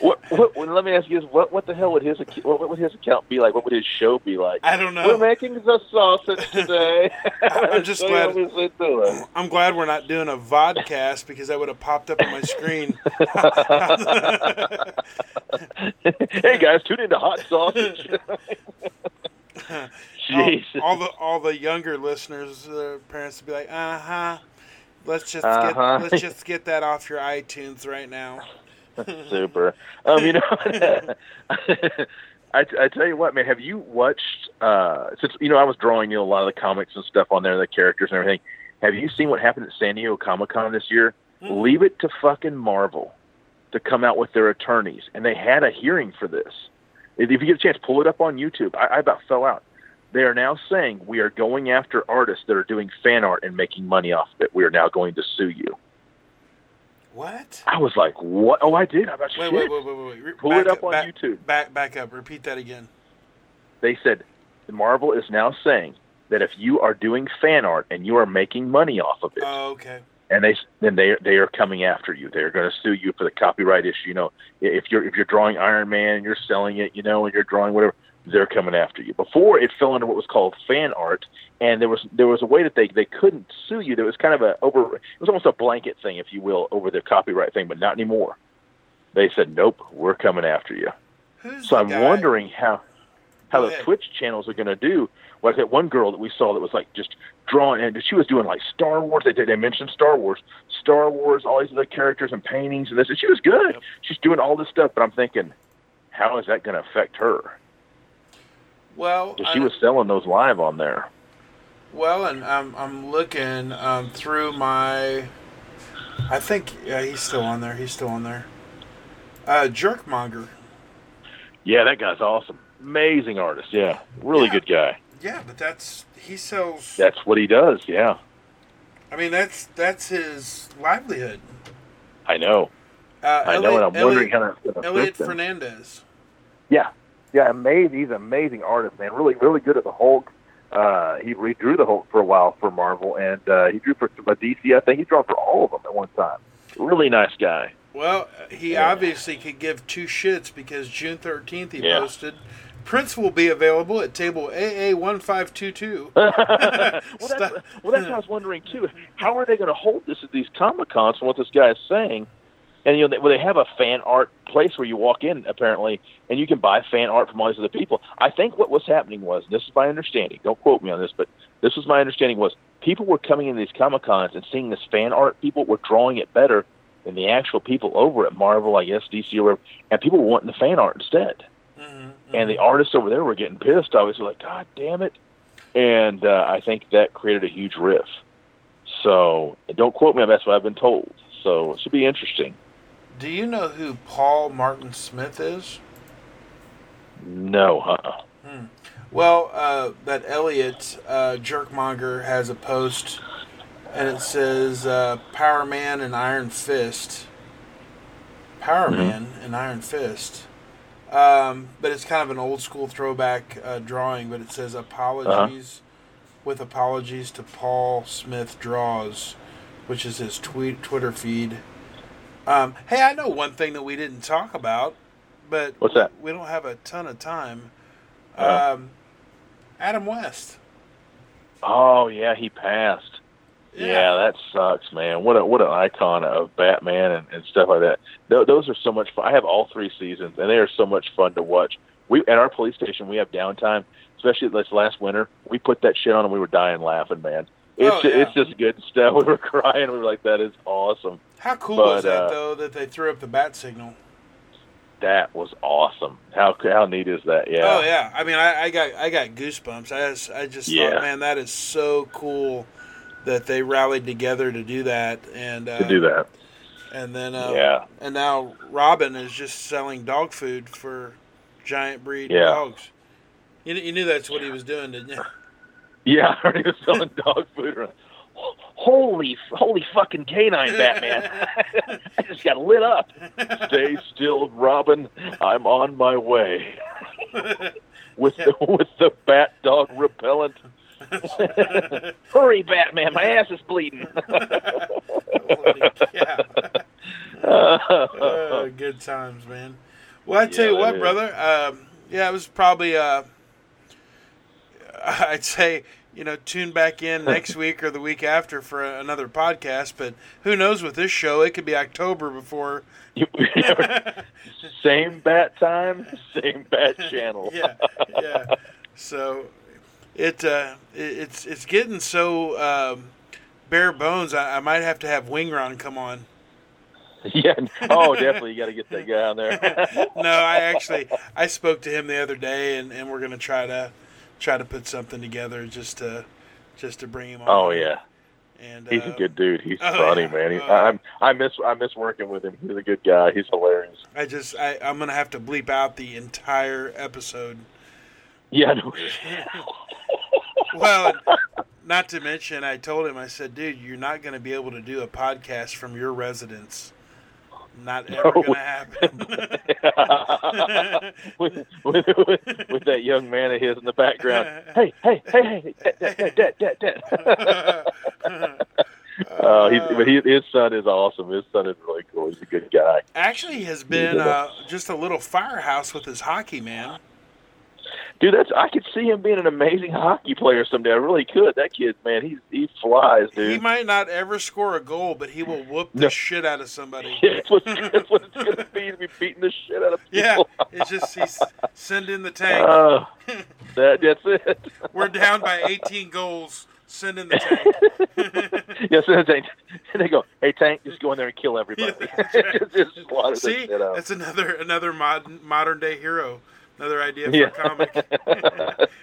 what, what, what, let me ask you this: what, what the hell would his what, what would his account be like? What would his show be like? I don't know. We're making the sausage today. I'm just So glad- what is it doing? I'm glad we're not doing a vodcast because that would have popped up on my screen. hey guys, tune into Hot Sausage. all, Jesus. all the all the younger listeners, their parents would be like, "Uh huh, let's just Uh-huh. get let's just get that off your iTunes right now." Super. Um, you know, I, I tell you what, man. Have you watched? Uh, since you know, I was drawing you know, a lot of the comics and stuff on there, the characters and everything. Have you seen what happened at San Diego Comic Con this year? Mm-hmm. Leave it to fucking Marvel to come out with their attorneys, and they had a hearing for this. If you get a chance, pull it up on YouTube. I, I about fell out. They are now saying we are going after artists that are doing fan art and making money off of it. We are now going to sue you. What? I was like, what? Oh, I did. About Wait, shit. wait, wait, wait, wait, wait. Pull it up on back, YouTube. Back, back up. Repeat that again. They said Marvel is now saying that if you are doing fan art and you are making money off of it, Oh, okay. And they then they they are coming after you. They're going to sue you for the copyright issue. You know, if you're if you're drawing Iron Man and you're selling it, you know, and you're drawing whatever, they're coming after you. Before it fell under what was called fan art, and there was there was a way that they they couldn't sue you. There was kind of a over it was almost a blanket thing, if you will, over the copyright thing, but not anymore. They said, nope, we're coming after you. Who's So I'm guy? wondering how how Go the ahead. Twitch channels are going to do. Like that one girl that we saw that was like just drawing, and she was doing like Star Wars. They did, they mentioned Star Wars, Star Wars, all these other characters and paintings and this. And she was good. Yep. She's doing all this stuff, but I'm thinking, how is that going to affect her? Well, I- she was selling those live on there. Well, and I'm I'm looking um, through my. I think yeah, he's still on there. He's still on there. Uh, Jerkmonger. Yeah, that guy's awesome. Amazing artist. Yeah, really Yeah. good guy. Yeah, but that's he sells. That's what he does. Yeah, I mean, that's that's his livelihood. I know. Uh, I know, and I'm wondering how that's Elliot him. Fernandez. Yeah, yeah, amazing. He's an amazing artist, man. Really, really good at the Hulk. Uh, he redrew the Hulk for a while for Marvel, and uh, he drew for a DC. I think he's drawn for all of them at one time. Really nice guy. Well, he Yeah. obviously could give two shits because June 13th he Yeah. posted. Prints will be available at table AA1522. well, that's, well, that's what I was wondering too. How are they going to hold this at these comic cons from what this guy is saying? And you know, they, well, they have a fan art place where you walk in apparently, and you can buy fan art from all these other people. I think what was happening was, and this is my understanding. Don't quote me on this, but this was my understanding was people were coming in these comic cons and seeing this fan art. People were drawing it better than the actual people over at Marvel, I guess DC or whatever, and people were wanting the fan art instead. Mhm, And the artists over there were getting pissed. Obviously, like God damn it! And uh, I think that created a huge riff. So don't quote me on. That's what I've been told. So it should be interesting. Do you know who Paul Martin Smith is? No, uh-uh. Well, uh, that Elliot uh, Jerkmonger has a post, and it says uh, Power Man and Iron Fist. Power Mhm. Man and Iron Fist. Um, but it's kind of an old school throwback uh, drawing, but it says apologies with apologies to Paul Smith Draws, which is his tweet Twitter feed. Um, hey, I know one thing that we didn't talk about, but What's that? we don't have a ton of time. Uh. Um, Adam West. Oh yeah, he passed. Yeah. that sucks, man. What a what an icon of Batman and, and stuff like that. Th- those are so much fun. I have all three seasons, and they are so much fun to watch. We at our police station, we have downtime, especially this last winter. We put that shit on, and we were dying laughing, man. It's Oh, yeah. it's just good stuff. We were crying. We were like, that is awesome. How cool But, was that uh, though that they threw up the bat signal? That was awesome. How how neat is that? Yeah. Oh yeah, I mean I, I got I got goosebumps. I just, I just Yeah. thought, man, that is so cool that they rallied together to do that and uh, To do that. And then uh, Yeah. and now Robin is just selling dog food for giant breed Yeah. dogs. You, you knew that's what he was doing, didn't you? Yeah, he was selling dog food. around. Holy, holy fucking canine, Batman! I just got lit up. Stay still, Robin. I'm on my way with the with the bat dog repellent. Hurry, Batman! My ass is bleeding. Holy cow. Uh, good times, man. Well, I tell Yeah, you what, brother. Um, yeah, it was probably. Uh, I'd say you know tune back in next week or the week after for another podcast. But who knows with this show? It could be October before. same bat time, same bat channel. yeah, yeah. So it, uh, it it's it's getting so um, bare bones. I, I might have to have Wingron come on. yeah. Oh, definitely. You got to get that guy on there. no, I actually I spoke to him the other day, and, and we're gonna try to try to put something together just to just to bring him on. Oh yeah. and He's uh, a good dude. He's oh, funny, yeah. man. He, Oh. I, I miss I miss working with him. He's a good guy. He's hilarious. I just I, I'm gonna have to bleep out the entire episode. Yeah, no, Well, not to mention, I told him I said, dude, you're not gonna be able to do a podcast from your residence Not ever No. gonna happen. with, with, with, with that young man of his in the background. Hey, hey, hey, hey, dad, dad, dad, dad, dad. Uh, he, but he, his son is awesome. His son is really cool. He's a good guy. Actually, has been uh, just a little firehouse with his hockey, man. Dude, that's I could see him being an amazing hockey player someday. I really could. That kid, man, he's he flies, dude. He might not ever score a goal, but he will whoop the No. shit out of somebody. that's, what, that's what it's gonna be. To be beating the shit out of people. Yeah, it's just he's sending the tank. Uh, that that's it. We're down by 18 goals. Send in the tank. yes, and they, and they go, "Hey, Tank, just go in there and kill everybody." just, just slaughter See, shit that's another another modern modern day hero. Another idea for Yeah. a comic.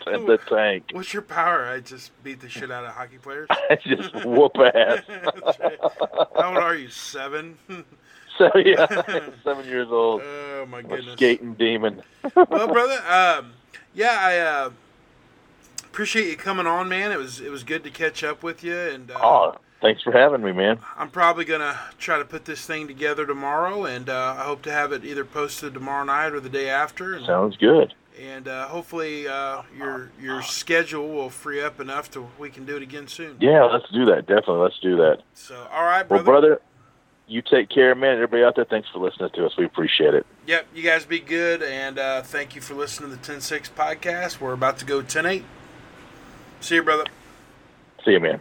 and the Tank. What's your power? I just beat the shit out of hockey players. I just whoop ass. Right. How old are you? Seven. So yeah, seven years old, oh my goodness. skating demon. Well, brother, um, yeah, I uh, appreciate you coming on, man. It was it was good to catch up with you, and uh, Oh, thanks for having me, man. I'm probably gonna try to put this thing together tomorrow, and uh, I hope to have it either posted tomorrow night or the day after, and, Sounds good. and uh, hopefully uh, your your schedule will free up enough to we can do it again soon. Yeah, let's do that. Definitely, let's do that. So, all right, brother. Well, brother. you take care, man. Everybody out there, thanks for listening to us. We appreciate it. Yep, you guys be good, and uh, thank you for listening to the 10-6 podcast. We're about to go 10-8. See you, brother. See you, man.